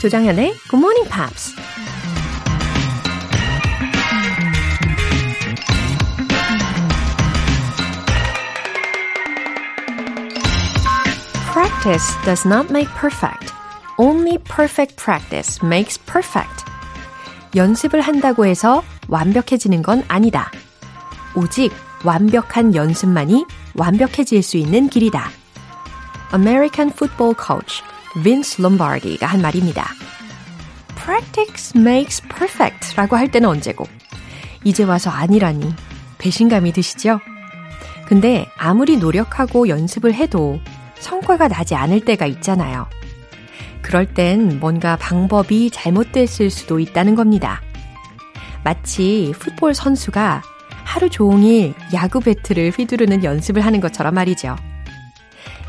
조장현의 Good Morning Pops. Practice does not make perfect. Only perfect practice makes perfect. 연습을 한다고 해서 완벽해지는 건 아니다. 오직 완벽한 연습만이 완벽해질 수 있는 길이다. American football coach Vince Lombardi가 한 말입니다. Practice makes perfect 라고 할 때는 언제고 이제 와서 아니라니 배신감이 드시죠? 근데 아무리 노력하고 연습을 해도 성과가 나지 않을 때가 있잖아요. 그럴 땐 뭔가 방법이 잘못됐을 수도 있다는 겁니다. 마치 풋볼 선수가 하루 종일 야구 배트를 휘두르는 연습을 하는 것처럼 말이죠.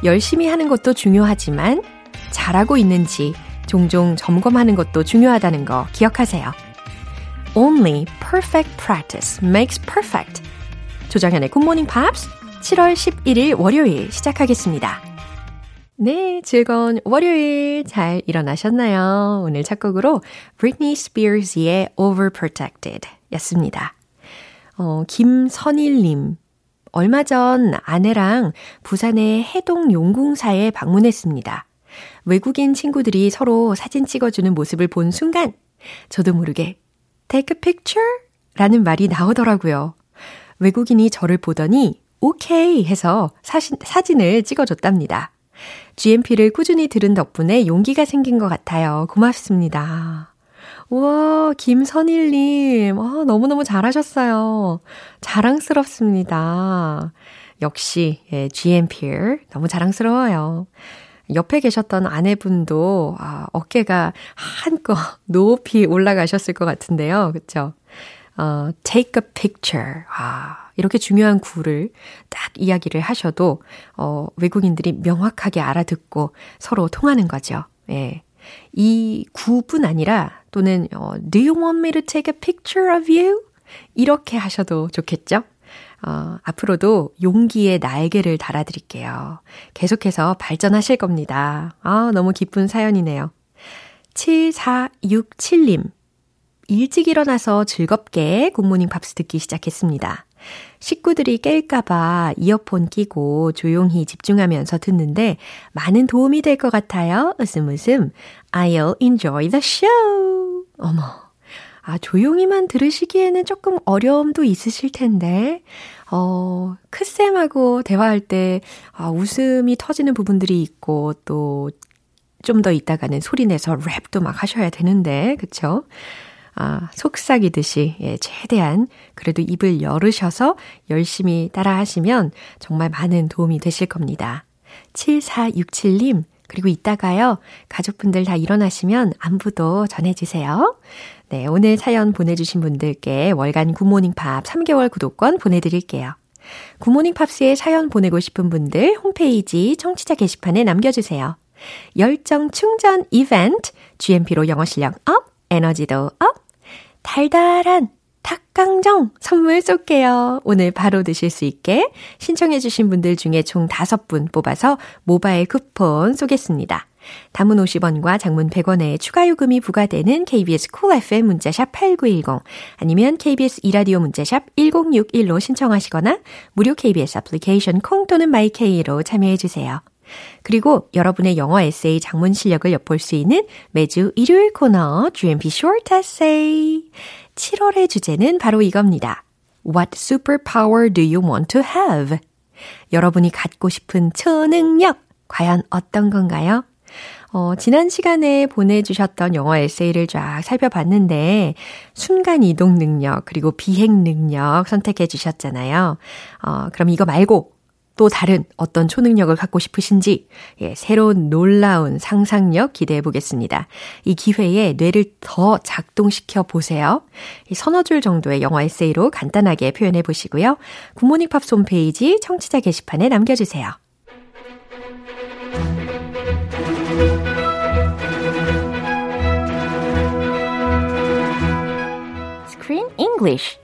열심히 하는 것도 중요하지만 잘하고 있는지 종종 점검하는 것도 중요하다는 거 기억하세요. Only perfect practice makes perfect. 조정현의 Morning Pops 7월 11일 월요일 시작하겠습니다. 네, 즐거운 월요일 잘 일어나셨나요? 오늘 첫 곡으로 Britney Spears의 Overprotected 였습니다. 어, 김선일님. 얼마 전 아내랑 부산의 해동 용궁사에 방문했습니다. 외국인 친구들이 서로 사진 찍어주는 모습을 본 순간 저도 모르게 take a picture? 라는 말이 나오더라고요. 외국인이 저를 보더니 오케이 해서 사신, 사진을 찍어줬답니다. GMP를 꾸준히 들은 덕분에 용기가 생긴 것 같아요. 고맙습니다. 우와, 김선일님. 아, 너무너무 잘하셨어요. 자랑스럽습니다. 역시, 예, GMP 너무 자랑스러워요. 옆에 계셨던 아내분도 아, 어깨가 한껏 높이 올라가셨을 것 같은데요. 그쵸? 어, take a picture. 아, 이렇게 중요한 구를 딱 이야기를 하셔도, 어, 외국인들이 명확하게 알아듣고 서로 통하는 거죠. 예. 이 구뿐 아니라, 또는, 어, do you want me to take a picture of you? 이렇게 하셔도 좋겠죠? 어, 앞으로도 용기의 날개를 달아드릴게요. 계속해서 발전하실 겁니다. 아, 너무 기쁜 사연이네요. 7467님. 일찍 일어나서 즐겁게 굿모닝 팝스 듣기 시작했습니다. 식구들이 깰까봐 이어폰 끼고 조용히 집중하면서 듣는데 많은 도움이 될 것 같아요. 웃음 웃음. I'll enjoy the show. 어머. 아, 조용히만 들으시기에는 조금 어려움도 있으실 텐데, 어, 크쌤하고 대화할 때, 아, 웃음이 터지는 부분들이 있고, 또, 좀 더 있다가는 소리 내서 랩도 막 하셔야 되는데, 그쵸? 아, 속삭이듯이, 예, 최대한 그래도 입을 열으셔서 열심히 따라 하시면 정말 많은 도움이 되실 겁니다. 7467님, 그리고 이따가요, 가족분들 다 일어나시면 안부도 전해주세요. 네, 오늘 사연 보내주신 분들께 월간 굿모닝 팝스 3개월 구독권 보내드릴게요. 굿모닝 팝스에 사연 보내고 싶은 분들 홈페이지 청취자 게시판에 남겨주세요. 열정 충전 이벤트, GMP로 영어 실력 up, 에너지도 up, 달달한 닭강정 선물 쏠게요. 오늘 바로 드실 수 있게 신청해주신 분들 중에 총 5분 뽑아서 모바일 쿠폰 쏘겠습니다. 단문 50원과 장문 100원의 추가 요금이 부과되는 KBS Cool FM 문자샵 8910 아니면 KBS 2라디오 문자샵 1061로 신청하시거나 무료 KBS 애플리케이션 콩 또는 마이케이로 참여해 주세요. 그리고 여러분의 영어 에세이 작문 실력을 엿볼 수 있는 매주 일요일 코너 GMP Short Essay 7월의 주제는 바로 이겁니다. What superpower do you want to have? 여러분이 갖고 싶은 초능력 과연 어떤 건가요? 어, 지난 시간에 보내주셨던 영어 에세이를 쫙 살펴봤는데, 순간 이동 능력, 그리고 비행 능력 선택해 주셨잖아요. 어, 그럼 이거 말고, 또 다른 어떤 초능력을 갖고 싶으신지, 예, 새로운 놀라운 상상력 기대해 보겠습니다. 이 기회에 뇌를 더 작동시켜 보세요. 이 서너 줄 정도의 영어 에세이로 간단하게 표현해 보시고요. 굿모닝 팝스 홈페이지 청취자 게시판에 남겨주세요. English.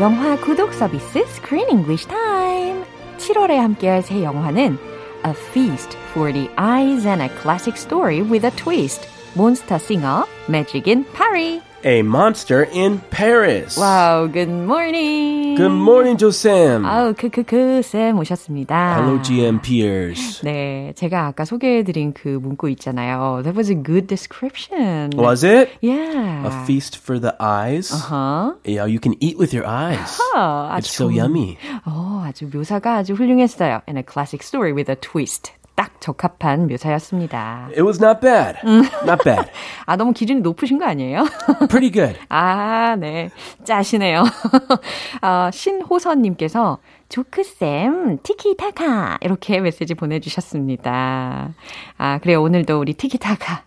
영화 구독 서비스 Screen English Time. 7월에 함께할 새 영화는 A Feast for the Eyes and a Classic Story with a Twist. 몬스터 싱어 Magic in Paris. A monster in Paris. 와우, good morning. Good morning, Josam. 아우, 크크크, 쌤 오셨습니다. Hello, GMPers. 네, 제가 아까 소개해드린 그 문구 있잖아요. That was a good description. Was it? Yeah. A feast for the eyes. Uh-huh. Yeah, you can eat with your eyes. 아, 아주 It's so 좋은- yummy. 어, 아주 묘사가 아주 훌륭했어요. And a classic story with a twist. 딱 적합한 묘사였습니다. It was not bad. Not bad. 아, 너무 기준이 높으신 거 아니에요? Pretty good. 아, 네. 짜시네요. 어, 신호선님께서 조크쌤, 티키타카. 이렇게 메시지 보내주셨습니다. 아, 그래요. 오늘도 우리 티키타카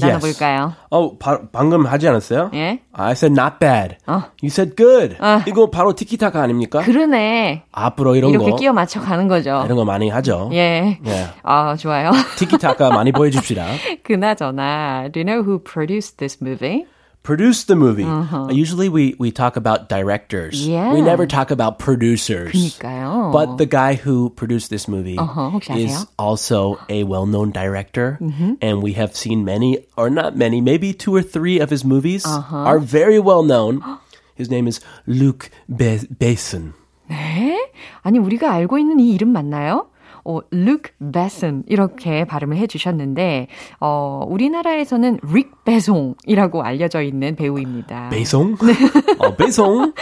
나눠볼까요? Oh, 바, 방금 하지 않았어요? 예? I said not bad. 어. You said good. 아. 이거 바로 티키타카 아닙니까? 그러네. 앞으로 이런 이렇게 거 끼워 맞춰 가는 거죠. 이런 거 많이 하죠. 예. 예. 아, 좋아요. 티키타카 많이 보여줍시다. 그나저나, do you know who produced this movie? Produce the movie. Usually we, we talk about directors. Yeah. We never talk about producers. 그니까요. But the guy who produced this movie 어허, 혹시 is 아세요? also a well-known director, and we have seen many, or not many, maybe two or three of his movies are very well known. His name is Luc Be- Besson. 네? 아니, 우리가 알고 있는 이 이름 맞나요? 어, Luke Besson 이렇게 발음을 해주셨는데 어, 우리나라에서는 릭 베송이라고 알려져 있는 배우입니다. Besson? 어, Besson?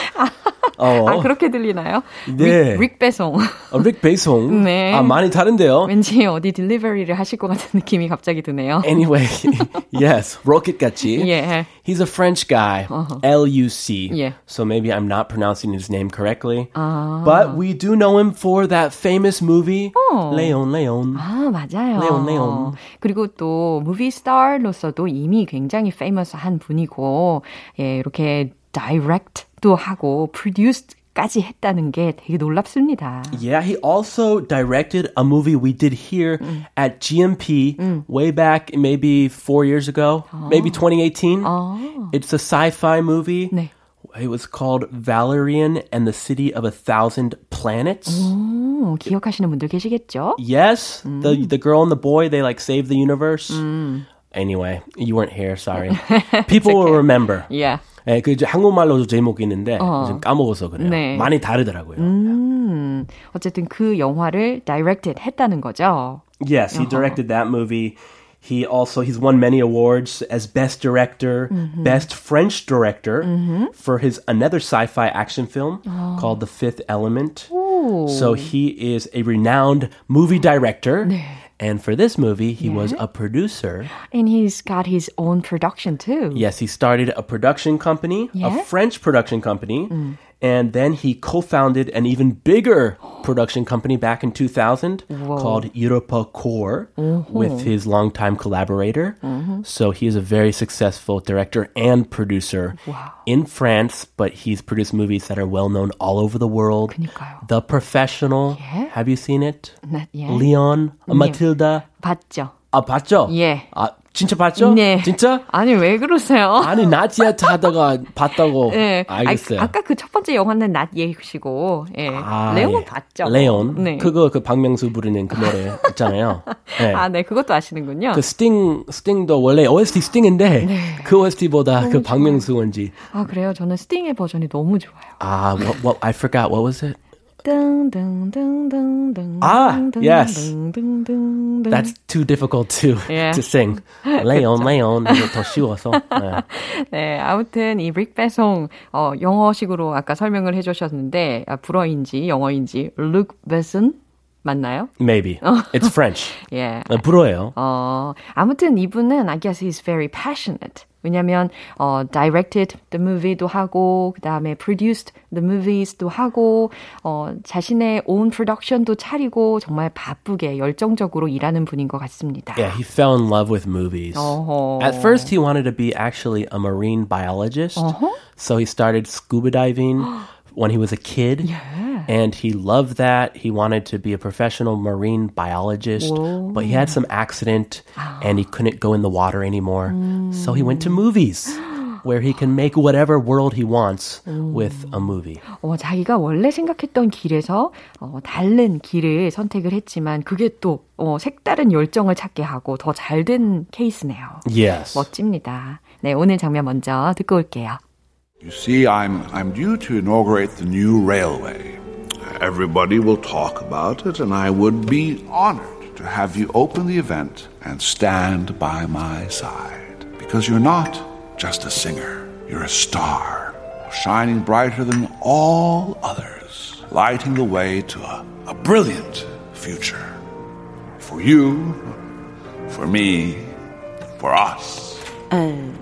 어, 아 그렇게 들리나요? 네. 릭, 릭 베송. 어, Rick Besson. 네. 아, 많이 다른데요. 왠지 어디 딜리버리를 하실 것 같은 느낌이 갑자기 드네요. Anyway, yes, rocket 같이. 예. He's a French guy, L-U-C. Yeah. So maybe I'm not pronouncing his name correctly. But we do know him for that famous movie, Leon, Leon. 아, 맞아요. 레온, 레온. 그리고 또 무비 스타로서도 이미 굉장히 페이머스한 분이고 예, 이렇게 다이렉트도 하고 프로듀스 까지 했다는 게 되게 놀랍습니다. Yeah, he also directed a movie we did here at GMP way back maybe four years ago, maybe 2018. It's a sci-fi movie. 네. It was called Valerian and the City of a Thousand Planets. 오, 기억하시는 분들 계시겠죠? Yes, the the girl and the boy they like save the universe. Anyway, you weren't here. Sorry. People will remember. Yeah. 예, 그 이제 한국말로도 제목이 있는데 지금 까먹어서 그래요. 네. 많이 다르더라고요. 음, 어쨌든 그 영화를 directed 했다는 거죠. Yes, he directed that movie. He also he's won many awards as best director, best French director for his another sci-fi action film called The Fifth Element. So he is a renowned movie director. And for this movie, he was a producer. And he's got his own production too. Yes, he started a production company, Yeah? a French production company, mm. and then he co-founded an even bigger production company back in 2000 called Europa Core with his longtime collaborator. So he is a very successful director and producer in France, but he's produced movies that are well known all over the world. 그니까요. The Professional, Yeah. have you seen it? 나- 예. Leon, Matilda. 봤죠? 아 봤죠? 예. 아 진짜 봤죠? 네. 진짜? 아니 왜 그러세요? 아니 나지아트 하다가 봤다고 네. 알겠어요. 아, 까 그 첫 번째 영화는 낫 예시고, 예. 아, 레온은 예. 봤죠. 레온. 네. 그거 그 박명수 부르는 그 노래 있잖아요. 네. 아, 네, 그것도 아시는군요. 그 스팅 스팅도 원래 OST 스팅인데 그 OST보다 그 박명수 원지. 아, 그래요? 저는 스팅의 버전이 너무 좋아요. 아, what, what I forgot what was it? Ah, yes. That's too difficult to yeah. to sing. 레온 레온 더 쉬워서. 네, 아무튼 이 릭배송 어, 영어식으로 아까 설명을 해주셨는데 아, 불어인지 영어인지 룩 베슨 맞나요? Maybe it's French. 예. 네, 불어예요. 어, 아무튼 이분은 I guess he's very passionate. 왜냐면 어, directed the movie도 하고 그다음에 produced the movies도 하고 어, 자신의 own production도 차리고 정말 바쁘게 열정적으로 일하는 분인 것 같습니다. Yeah, he fell in love with movies. 어허. At first, he wanted to be actually a marine biologist. So he started scuba diving when he was a kid. And he loved that. He wanted to be a professional marine biologist. But he had some accident and he couldn't go in the water anymore. So he went to movies. where he can make whatever world he wants with a movie. 어, 자기가 원래 생각했던 길에서 어, 다른 길을 선택을 했지만 그게 또 어, 색다른 열정을 찾게 하고 더 잘 된 케이스네요. Yes. 멋집니다. 네, 오늘 장면 먼저 듣고 올게요. You see, I'm, I'm due to inaugurate the new railway. Everybody will talk about it, and I would be honored to have you open the event and stand by my side. Because you're not just a singer, you're a star, shining brighter than all others, lighting the way to a, a brilliant future. For you, for me, for us. Oh,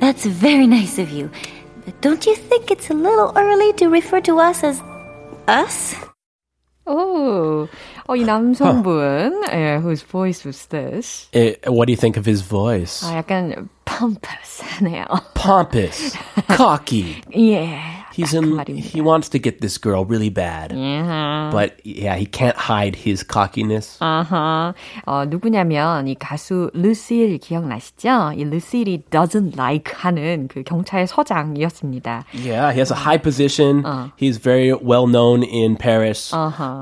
that's very nice of you. But don't you think it's a little early to refer to us as us? 오, 어, 이 남성분, 예, whose voice was this? Eh, what do you think of his voice? 아, 약간 pompous하네요. Pompous, cocky. 예. He's 딱 그 in. 말입니다. He wants to get this girl really bad, but yeah, he can't hide his cockiness. 아하. 어, 누구냐면 이 가수 루실 기억나시죠? 이 루실이 doesn't like 하는 그 경찰 서장이었습니다. Yeah, he has a high position. He's very well known in Paris,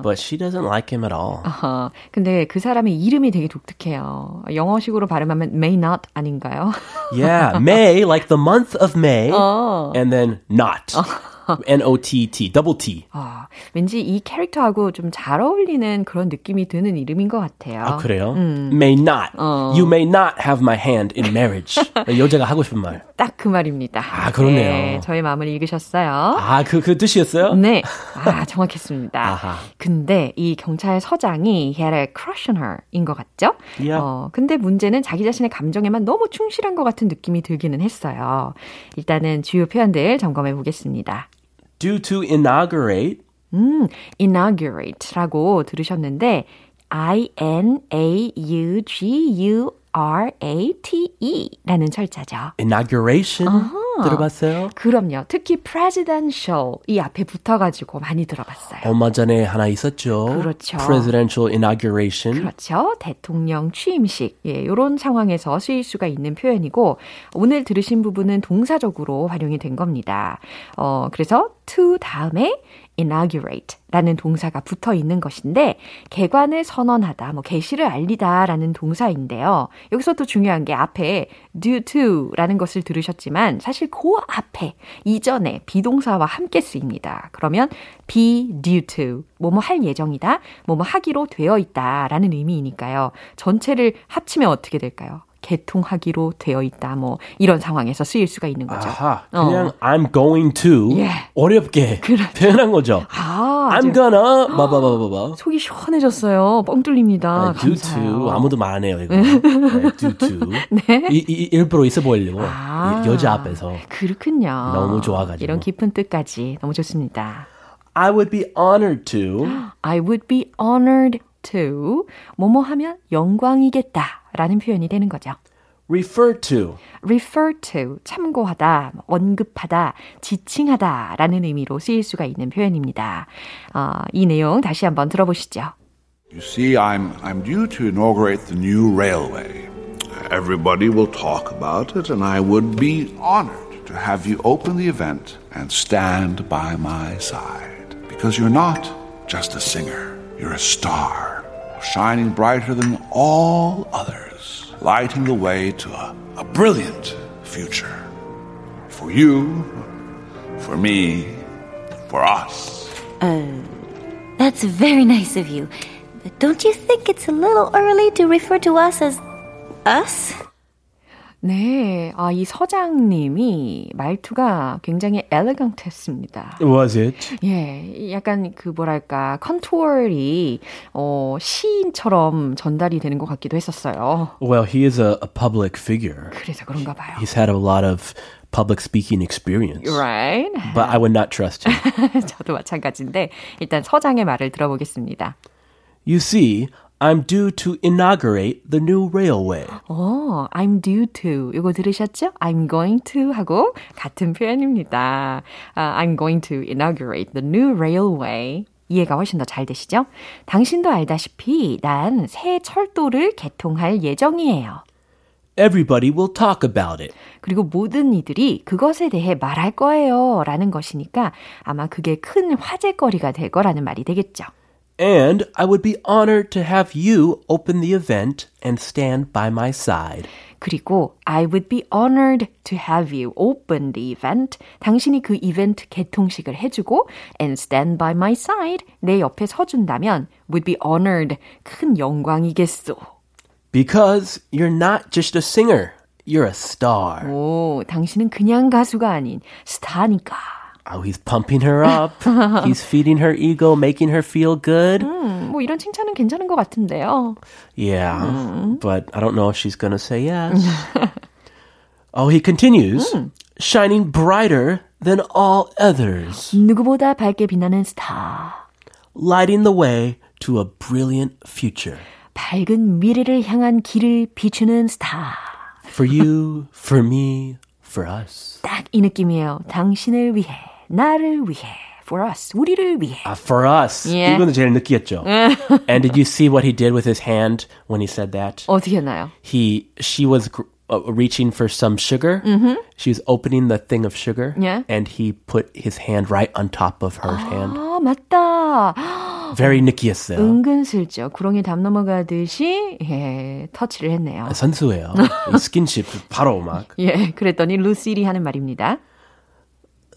but she doesn't like him at all. 어, 근데 그 사람의 이름이 되게 독특해요. 영어식으로 발음하면 may not 아닌가요? Yeah, May, like the month of May, and then not. N O T T, double T. 어, 왠지 이 캐릭터하고 좀 잘 어울리는 그런 느낌이 드는 이름인 것 같아요. 아, 그래요? May not. You may not have my hand in marriage. 여자가 하고 싶은 말. 딱 그 말입니다. 아, 그러네요. 네, 저의 마음을 읽으셨어요. 아, 그, 그 뜻이었어요? 네. 아, 정확했습니다. 아하. 근데 이 경찰 서장이 he had a crush on her 인 것 같죠? Yeah. 어, 근데 문제는 자기 자신의 감정에만 너무 충실한 것 같은 느낌이 들기는 했어요. 일단은 주요 표현들 점검해 보겠습니다. Due to inaugurate, 음, inaugurate라고 들으셨는데 I-N-A-U-G-U-R-A-T-E 라는 철자죠. inauguration. 들어봤어요? 그럼요. 특히 presidential 이 앞에 붙어가지고 많이 들어봤어요. 얼마 전에 하나 있었죠. 그렇죠. Presidential inauguration. 그렇죠. 대통령 취임식. 예, 요런 상황에서 쓰일 수가 있는 표현이고, 오늘 들으신 부분은 동사적으로 활용이 된 겁니다. 어, 그래서 to 다음에 inaugurate 라는 동사가 붙어 있는 것인데, 개관을 선언하다, 뭐, 개시를 알리다 라는 동사인데요. 여기서 또 중요한 게 앞에 due to 라는 것을 들으셨지만, 사실 그 앞에, 이전에 비동사와 함께 쓰입니다. 그러면 be due to, 뭐뭐 할 예정이다, 뭐뭐 하기로 되어 있다 라는 의미이니까요. 전체를 합치면 어떻게 될까요? 개통하기로 되어 있다, 뭐, 이런 상황에서 쓰일 수가 있는 거죠. 아하, 그냥 I'm going to 예. 어렵게 표현한 거죠. 아, I'm gonna 봐봐봐봐봐. 속이 시원해졌어요. 뻥 뚫립니다. due 감사해요. to 아무도 말 안 해요 이거. 네, due to. 이, 이, 일부러 있어 보이려고 아. 이- 여자 앞에서. 그렇군요. 너무 좋아가지고. 이런 깊은 뜻까지 너무 좋습니다. I would be honored to. I would be honored to 뭐뭐 하면 영광이겠다 라는 표현이 되는 거죠. refer to. refer to, 참고하다, 언급하다, 지칭하다 라는 의미로 쓰일 수가 있는 표현입니다. 어, 이 내용 다시 한번 들어보시죠. You see, I'm, I'm due to inaugurate the new railway. Everybody will talk about it, and I would be honored to have you open the event and stand by my side. Because you're not just a singer, you're a star, shining brighter than all others, lighting the way to a, a brilliant future. For you, for me, for us. Uh, That's very nice of you. But don't you think it's a little early to refer to us as us? 네, 아, 이 서장님이 말투가 굉장히 엘레강트했습니다. Was it? 예, 약간 그 뭐랄까 컨투어이 어 시인처럼 전달이 되는 것 같기도 했었어요. Well, he is a, a public figure. 그래서 그런가 봐요. He's had a lot of public speaking experience. Right? But I would not trust him. 저도 마찬가지인데 일단 서장의 말을 들어보겠습니다. you see, I'm due to inaugurate the new railway. 어, I'm due to 이거 들으셨죠? I'm going to 하고 같은 표현입니다. 아, I'm going to inaugurate the new railway. 이해가 훨씬 더 잘 되시죠? 당신도 알다시피 난 새 철도를 개통할 예정이에요. everybody will talk about it. 그리고 모든 이들이 그것에 대해 말할 거예요. 라는 것이니까 아마 그게 큰 화제거리가 될 거라는 말이 되겠죠. And I would be honored to have you open the event and stand by my side. 그리고 I would be honored to have you open the event. 당신이 그 이벤트 개통식을 해주고 and stand by my side. 내 옆에 서준다면 would be honored. 큰 영광이겠소. Because you're not just a singer, you're a star. 오, 당신은 그냥 가수가 아닌 스타니까. Oh, he's pumping her up. he's feeding her ego, making her feel good. 음, 뭐 이런 칭찬은 괜찮은 것 같은데요. Yeah, but I don't know if she's going to say yes. oh, he continues, shining brighter than all others, 누구보다 밝게 빛나는 스타. lighting the way to a brilliant future. 밝은 미래를 향한 길을 비추는 스타. For you, for me, for us. 딱 이 느낌이에요. 당신을 위해, 나를 위해, for us, 우리를 위해. Uh, for us. Yeah. 이거는 제일 느끼했죠. and did you see what he did with his hand when he said that? 어떻게 했나요? He, she was gr- uh, reaching for some sugar. She was opening the thing of sugar. Yeah. And he put his hand right on top of her hand. 아, 맞다. Very 느끼했어요. 은근슬쩍 구렁이 담 넘어가듯이 예, 터치를 했네요. 선수예요. 이 스킨십 바로 막. 예, 그랬더니 루시리 하는 말입니다.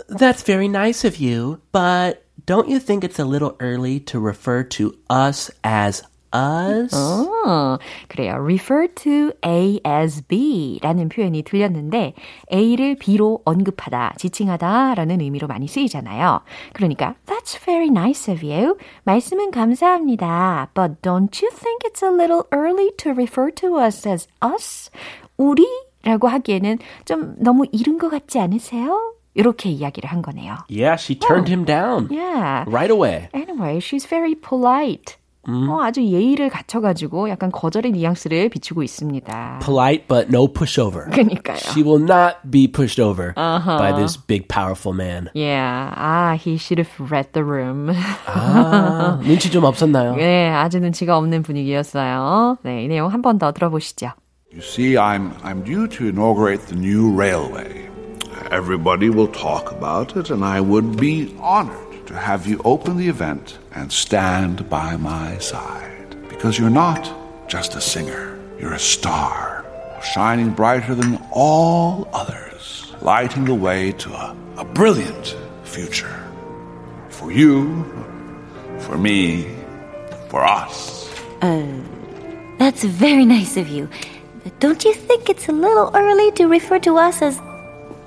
That's very nice of you, but don't you think it's a little early to refer to us as us? 어, 그래요. refer to A as B 라는 표현이 들렸는데 A를 B로 언급하다, 지칭하다 라는 의미로 많이 쓰이잖아요. 그러니까 That's very nice of you. 말씀은 감사합니다. But don't you think it's a little early to refer to us as us? 우리? 라고 하기에는 좀 너무 이른 것 같지 않으세요? 이렇게 이야기를 한 거네요. Yeah, she turned him down Yeah. right away. Anyway, she's very polite. 어, 아주 예의를 갖춰가지고 약간 거절의 뉘앙스를 비추고 있습니다. Polite, but no pushover. 그러니까요. She will not be pushed over by this big, powerful man. Yeah, 아, he should have read the room. 아, 눈치 좀 없었나요? 네, 아주 눈치가 없는 분위기였어요. 네, 이 내용 한 번 더 들어보시죠. You see, I'm, I'm due to inaugurate the new railway. Everybody will talk about it, and I would be honored to have you open the event and stand by my side. Because you're not just a singer, you're a star, shining brighter than all others, lighting the way to a, a brilliant future. For you, for me, for us. Uh, that's very nice of you. But don't you think it's a little early to refer to us as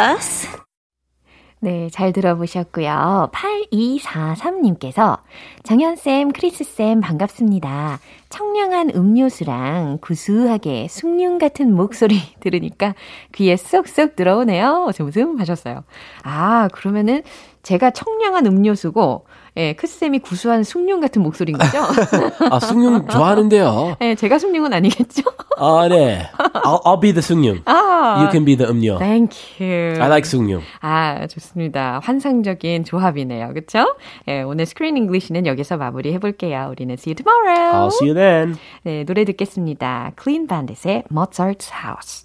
us? 네, 잘 들어보셨고요. 8243님께서 정현쌤, 크리스쌤 반갑습니다. 청량한 음료수랑 구수하게 숭늉 같은 목소리 들으니까 귀에 쏙쏙 들어오네요. 웃음 하셨어요. 아, 그러면은 제가 청량한 음료수고, 예, 크쌤이 구수한 숭늉 같은 목소리인 거죠? 아, 숭늉 좋아하는데요. 예, 제가 숭늉은 아니겠죠? 아, 네. I'll, I'll be the 숭늉. You can be the 음료. Thank you. I like 숭늉. 아, 좋습니다. 환상적인 조합이네요. 그쵸? 예, 오늘 Screen English는 여기서 마무리 해 볼게요. 우리는 see you tomorrow. I'll see you then. 네, 노래 듣겠습니다. Clean Bandit의 Mozart's House.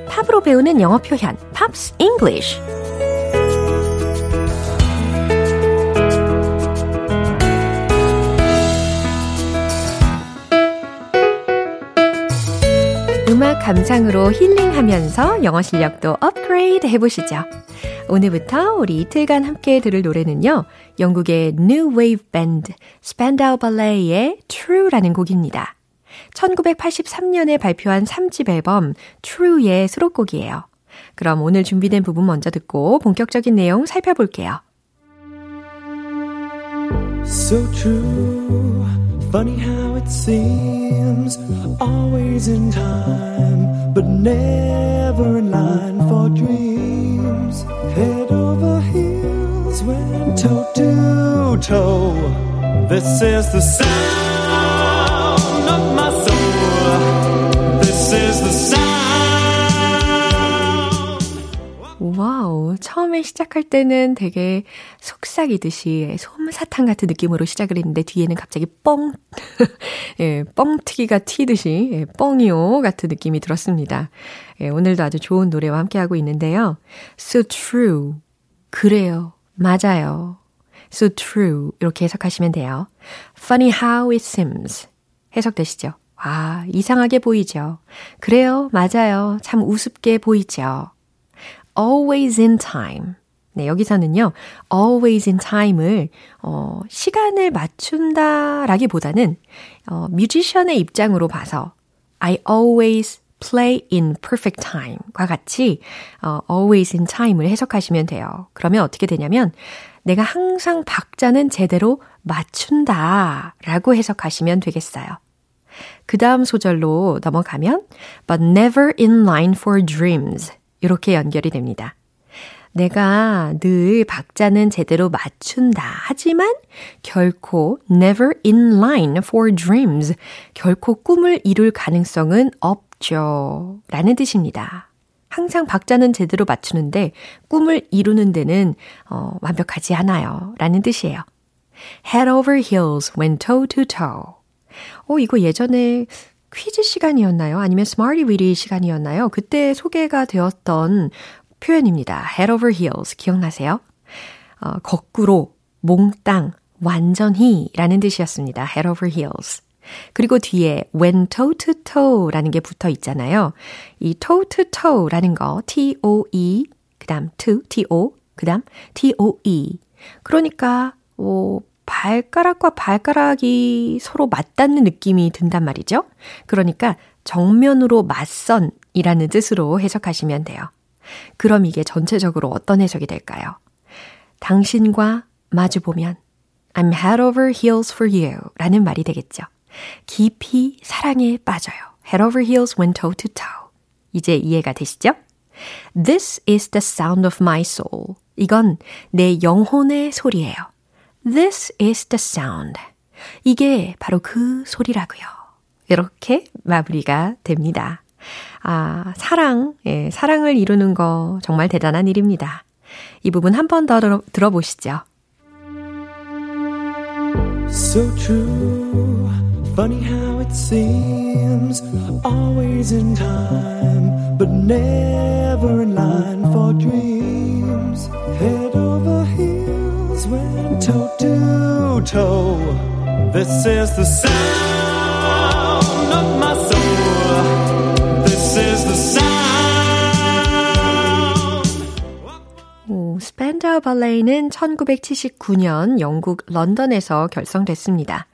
팝으로 배우는 영어 표현 Pops English 음악 감상으로 힐링하면서 영어 실력도 업그레이드 해보시죠. 오늘부터 우리 이틀간 함께 들을 노래는요. 영국의 New Wave Band Spandau Ballet의 True라는 곡입니다. 1983년에 발표한 3집 앨범 True의 수록곡이에요. 그럼 오늘 준비된 부분 먼저 듣고 본격적인 내용 살펴볼게요. So true. Funny how it seems always in time, but never in line for dreams. Head over heels went toe to toe. This is the sound 와우. 처음에 시작할 때는 되게 속삭이듯이 솜사탕 같은 느낌으로 시작을 했는데 뒤에는 갑자기 뻥, 예, 뻥튀기가 튀듯이 예, 뻥이요 같은 느낌이 들었습니다. 예, 오늘도 아주 좋은 노래와 함께하고 있는데요. So true. 그래요. 맞아요. So true. 이렇게 해석하시면 돼요. Funny how it seems. 해석되시죠? 아, 이상하게 보이죠? 그래요. 맞아요. 참 우습게 보이죠? always in time. 네, 여기서는요, always in time을, 어, 시간을 맞춘다 라기보다는, 어, 뮤지션의 입장으로 봐서, I always play in perfect time 과 같이, 어, always in time을 해석하시면 돼요. 그러면 어떻게 되냐면, 내가 항상 박자는 제대로 맞춘다 라고 해석하시면 되겠어요. 그 다음 소절로 넘어가면, but never in line for dreams. 이렇게 연결이 됩니다. 내가 늘 박자는 제대로 맞춘다. 하지만 결코 never in line for dreams. 결코 꿈을 이룰 가능성은 없죠. 라는 뜻입니다. 항상 박자는 제대로 맞추는데 꿈을 이루는 데는 어, 완벽하지 않아요. 라는 뜻이에요. head over heels when toe to toe. 어, 이거 예전에 퀴즈 시간이었나요? 아니면 스마트 위리 시간이었나요? 그때 소개가 되었던 표현입니다. head over heels. 기억나세요? 어, 거꾸로, 몽땅, 완전히 라는 뜻이었습니다. head over heels. 그리고 뒤에 when toe to toe 라는 게 붙어 있잖아요. 이 toe to toe 라는 거, T-O-E, 그 다음 to, T-O, 그 다음 T-O-E. 그러니까, 뭐, 발가락과 발가락이 서로 맞닿는 느낌이 든단 말이죠. 그러니까 정면으로 맞선이라는 뜻으로 해석하시면 돼요. 그럼 이게 전체적으로 어떤 해석이 될까요? 당신과 마주보면 I'm head over heels for you 라는 말이 되겠죠. 깊이 사랑에 빠져요. head over heels when toe to toe. 이제 이해가 되시죠? This is the sound of my soul. 이건 내 영혼의 소리예요. This is the sound. 이게 바로 그 소리라고요. 이렇게 마무리가 됩니다. 아, 사랑, 예, 사랑을 이루는 거 정말 대단한 일입니다. 이 부분 한 번 더 들어 보시죠. So true, funny how it seems, always in time, but never in line for dreams. Heels, went toe to toe. This is the sound of my soul. This is the sound. 오, 스펜다우 발레이는 1979년 영국 런던에서 결성됐습니다.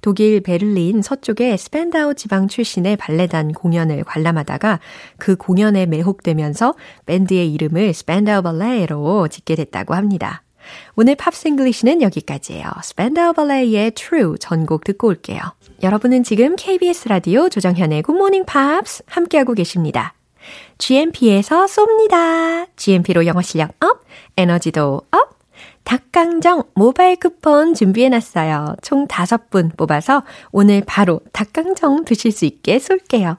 독일 베를린 서쪽의 스펜다우 지방 출신의 발레단 공연을 관람하다가 그 공연에 매혹되면서 밴드의 이름을 스펜다우 발레로 짓게 됐다고 합니다. 오늘 Pops English는 여기까지예요. 스펜다우 발레의 True 전곡 듣고 올게요. 여러분은 지금 KBS 라디오 조정현의 Good Morning Pops 함께하고 계십니다. GMP에서 쏩니다. GMP로 영어 실력 up, 에너지도 up. 닭강정 모바일 쿠폰 준비해놨어요. 총 5분 뽑아서 오늘 바로 닭강정 드실 수 있게 쏠게요.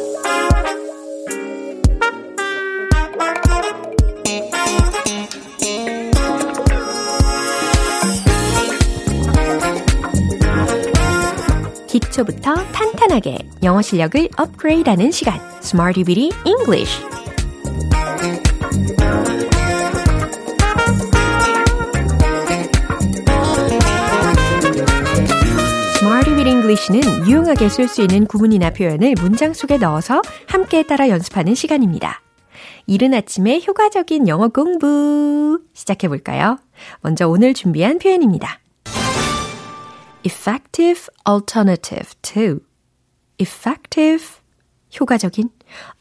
기초부터 탄탄하게 영어 실력을 업그레이드하는 시간, Smarty Bitty English. English는 유용하게 쓸 수 있는 구문이나 표현을 문장 속에 넣어서 함께 따라 연습하는 시간입니다. 이른 아침에 효과적인 영어 공부 시작해 볼까요? 먼저 오늘 준비한 표현입니다. Effective alternative to. effective, 효과적인,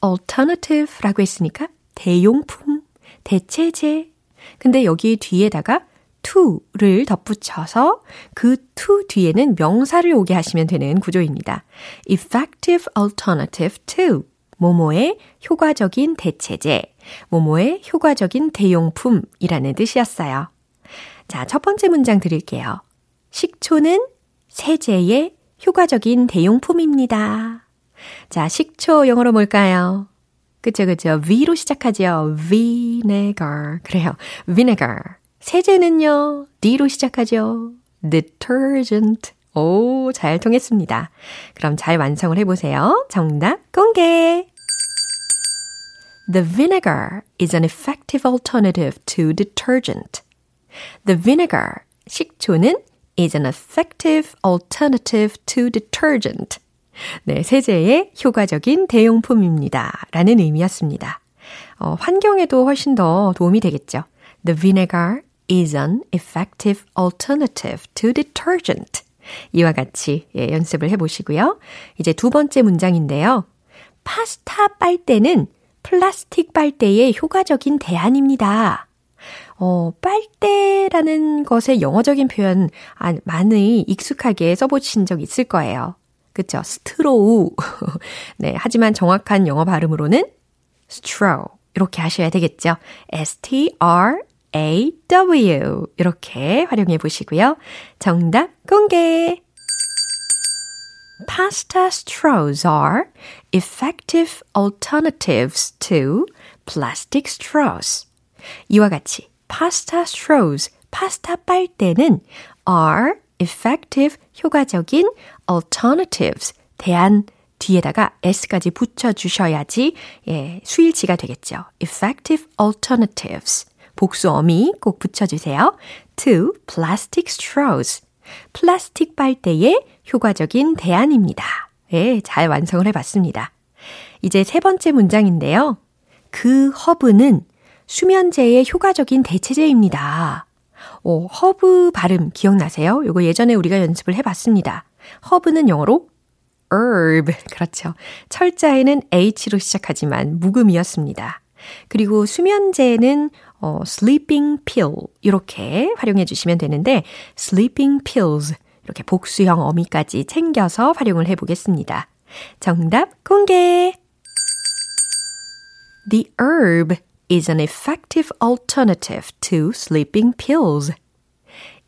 alternative라고 했으니까 대용품, 대체제. 근데 여기 뒤에다가 to를 덧붙여서 그 to 뒤에는 명사를 오게 하시면 되는 구조입니다. effective alternative to. 모모의 효과적인 대체제, 모모의 효과적인 대용품이라는 뜻이었어요. 자, 첫 번째 문장 드릴게요. 식초는 세제의 효과적인 대용품입니다. 자, 식초 영어로 뭘까요? 그쵸, 그쵸. V로 시작하죠. vinegar. 그래요. vinegar. 세제는요, D로 시작하죠. detergent. 오, 잘 통했습니다. 그럼 잘 완성을 해보세요. 정답 공개! The vinegar is an effective alternative to detergent. The vinegar, 식초는 is an effective alternative to detergent. 네, 세제의 효과적인 대용품입니다. 라는 의미였습니다. 어, 환경에도 훨씬 더 도움이 되겠죠. The vinegar is an effective alternative to detergent. 이와 같이 예, 연습을 해보시고요. 이제 두 번째 문장인데요. 파스타 빨대는 플라스틱 빨대의 효과적인 대안입니다. 어, 빨대라는 것의 영어적인 표현 아, 많이 익숙하게 써보신 적 있을 거예요. 그쵸? 스트로우. 네, 하지만 정확한 영어 발음으로는 straw. 이렇게 하셔야 되겠죠. S-T-R A-W. 이렇게 활용해 보시고요. 정답 공개! Pasta straws are effective alternatives to plastic straws. 이와 같이 pasta straws, 파스타 빨대는 are effective, 효과적인 alternatives, 대안 뒤에다가 s까지 붙여주셔야지 예, 수일치가 되겠죠. effective alternatives. 복수 어미 꼭 붙여주세요. to plastic straws. 플라스틱 빨대의 효과적인 대안입니다. 예, 잘 완성을 해봤습니다. 이제 세 번째 문장인데요. 그 허브는 수면제의 효과적인 대체제입니다. 오, 허브 발음 기억나세요? 요거 예전에 우리가 연습을 해봤습니다. 허브는 영어로 herb. 그렇죠. 철자에는 H로 시작하지만 묵음이었습니다. 그리고 수면제는 어, sleeping pill 이렇게 활용해 주시면 되는데 sleeping pills 이렇게 복수형 어미까지 챙겨서 활용을 해 보겠습니다. 정답 공개. The herb is an effective alternative to sleeping pills.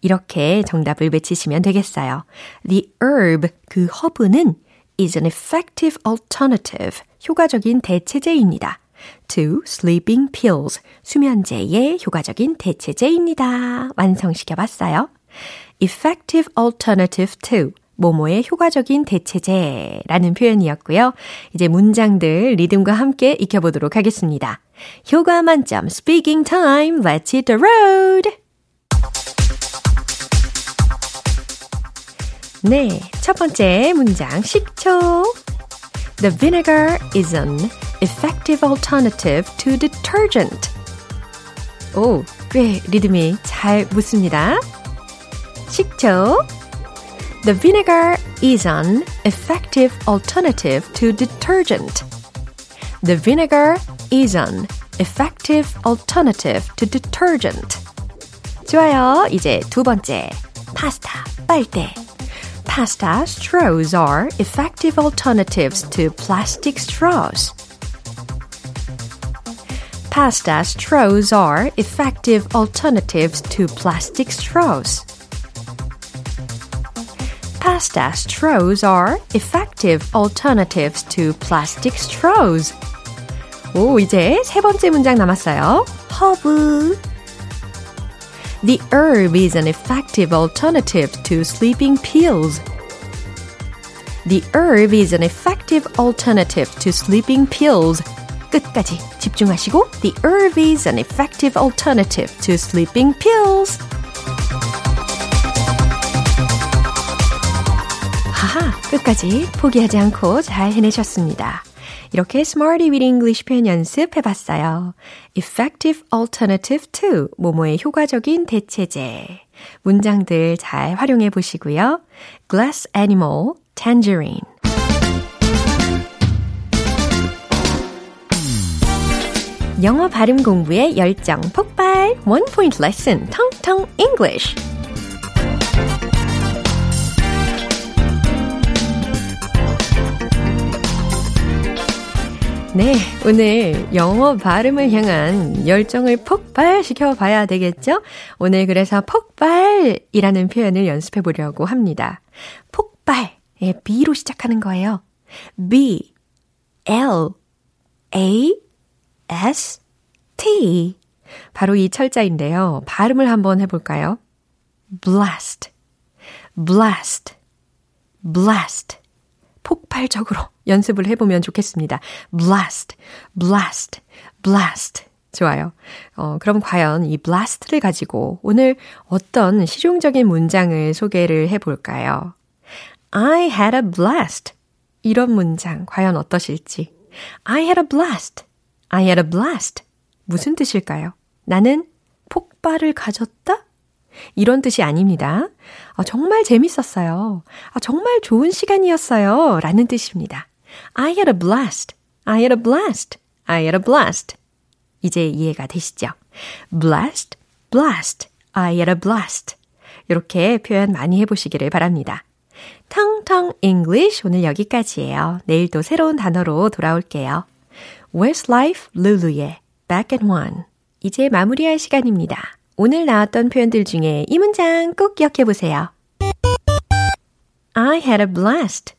이렇게 정답을 외치시면 되겠어요. The herb, 그 허브는 is an effective alternative, 효과적인 대체제입니다. to sleeping pills, 수면제의 효과적인 대체제입니다. 완성시켜 봤어요. effective alternative to, 모모의 효과적인 대체제라는 표현이었고요. 이제 문장들 리듬과 함께 익혀보도록 하겠습니다. 효과 만점 speaking time, let's hit the road! 네, 첫 번째 문장 식초. The vinegar is an effective alternative to detergent. 오, 꽤 리듬이 잘 붙습니다. 식초. The vinegar is an effective alternative to detergent. The vinegar is an effective alternative to detergent. 좋아요. 이제 두 번째. 파스타, 빨대. Pasta straws are effective alternatives to plastic straws. Pasta straws are effective alternatives to plastic straws. Pasta straws are effective alternatives to plastic straws. 오, 이제 세 번째 문장 남았어요. 허브. The herb is an effective alternative to sleeping pills. The herb is an effective alternative to sleeping pills. 끝까지 집중하시고 The herb is an effective alternative to sleeping pills. 하하, 끝까지 포기하지 않고 잘 해내셨습니다. 이렇게 Smarty with English 표현 연습해봤어요. Effective alternative to 모모의 효과적인 대체제. 문장들 잘 활용해 보시고요. Glass animal, tangerine. 영어 발음 공부의 열정 폭발 One Point Lesson 텅텅 English 네, 오늘 영어 발음을 향한 열정을 폭발시켜 봐야 되겠죠? 오늘 그래서 폭발이라는 표현을 연습해 보려고 합니다. 폭발, 예, B로 시작하는 거예요. B, L, A, S, T. 바로 이 철자인데요. 발음을 한번 해볼까요? blast, blast, blast. 폭발적으로 연습을 해보면 좋겠습니다. blast, blast, blast. 좋아요. 어, 그럼 과연 이 blast를 가지고 오늘 어떤 실용적인 문장을 소개를 해볼까요? I had a blast. 이런 문장 과연 어떠실지. I had a blast. I had a blast. 무슨 뜻일까요? 나는 폭발을 가졌다? 이런 뜻이 아닙니다. 아, 정말 재밌었어요. 아, 정말 좋은 시간이었어요. 라는 뜻입니다. I had a blast. I had a blast. I had a blast. 이제 이해가 되시죠? blast, blast. I had a blast. 이렇게 표현 많이 해보시기를 바랍니다. 텅텅 English 오늘 여기까지예요. 내일 또 새로운 단어로 돌아올게요. Westlife Lulu의 Back at One. 이제 마무리할 시간입니다. 오늘 나왔던 표현들 중에 이 문장 꼭 기억해 보세요. I had a blast.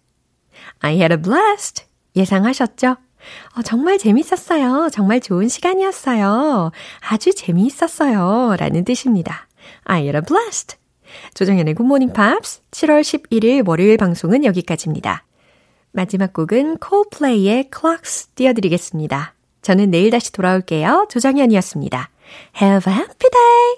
I had a blast. 예상하셨죠? 어, 정말 재밌었어요. 정말 좋은 시간이었어요. 아주 재미있었어요. 라는 뜻입니다. I had a blast. 조정현의 굿모닝 팝스 7월 11일 월요일 방송은 여기까지입니다. 마지막 곡은 Coldplay의 Clocks 띄워드리겠습니다. 저는 내일 다시 돌아올게요. 조정현이었습니다. Have a happy day!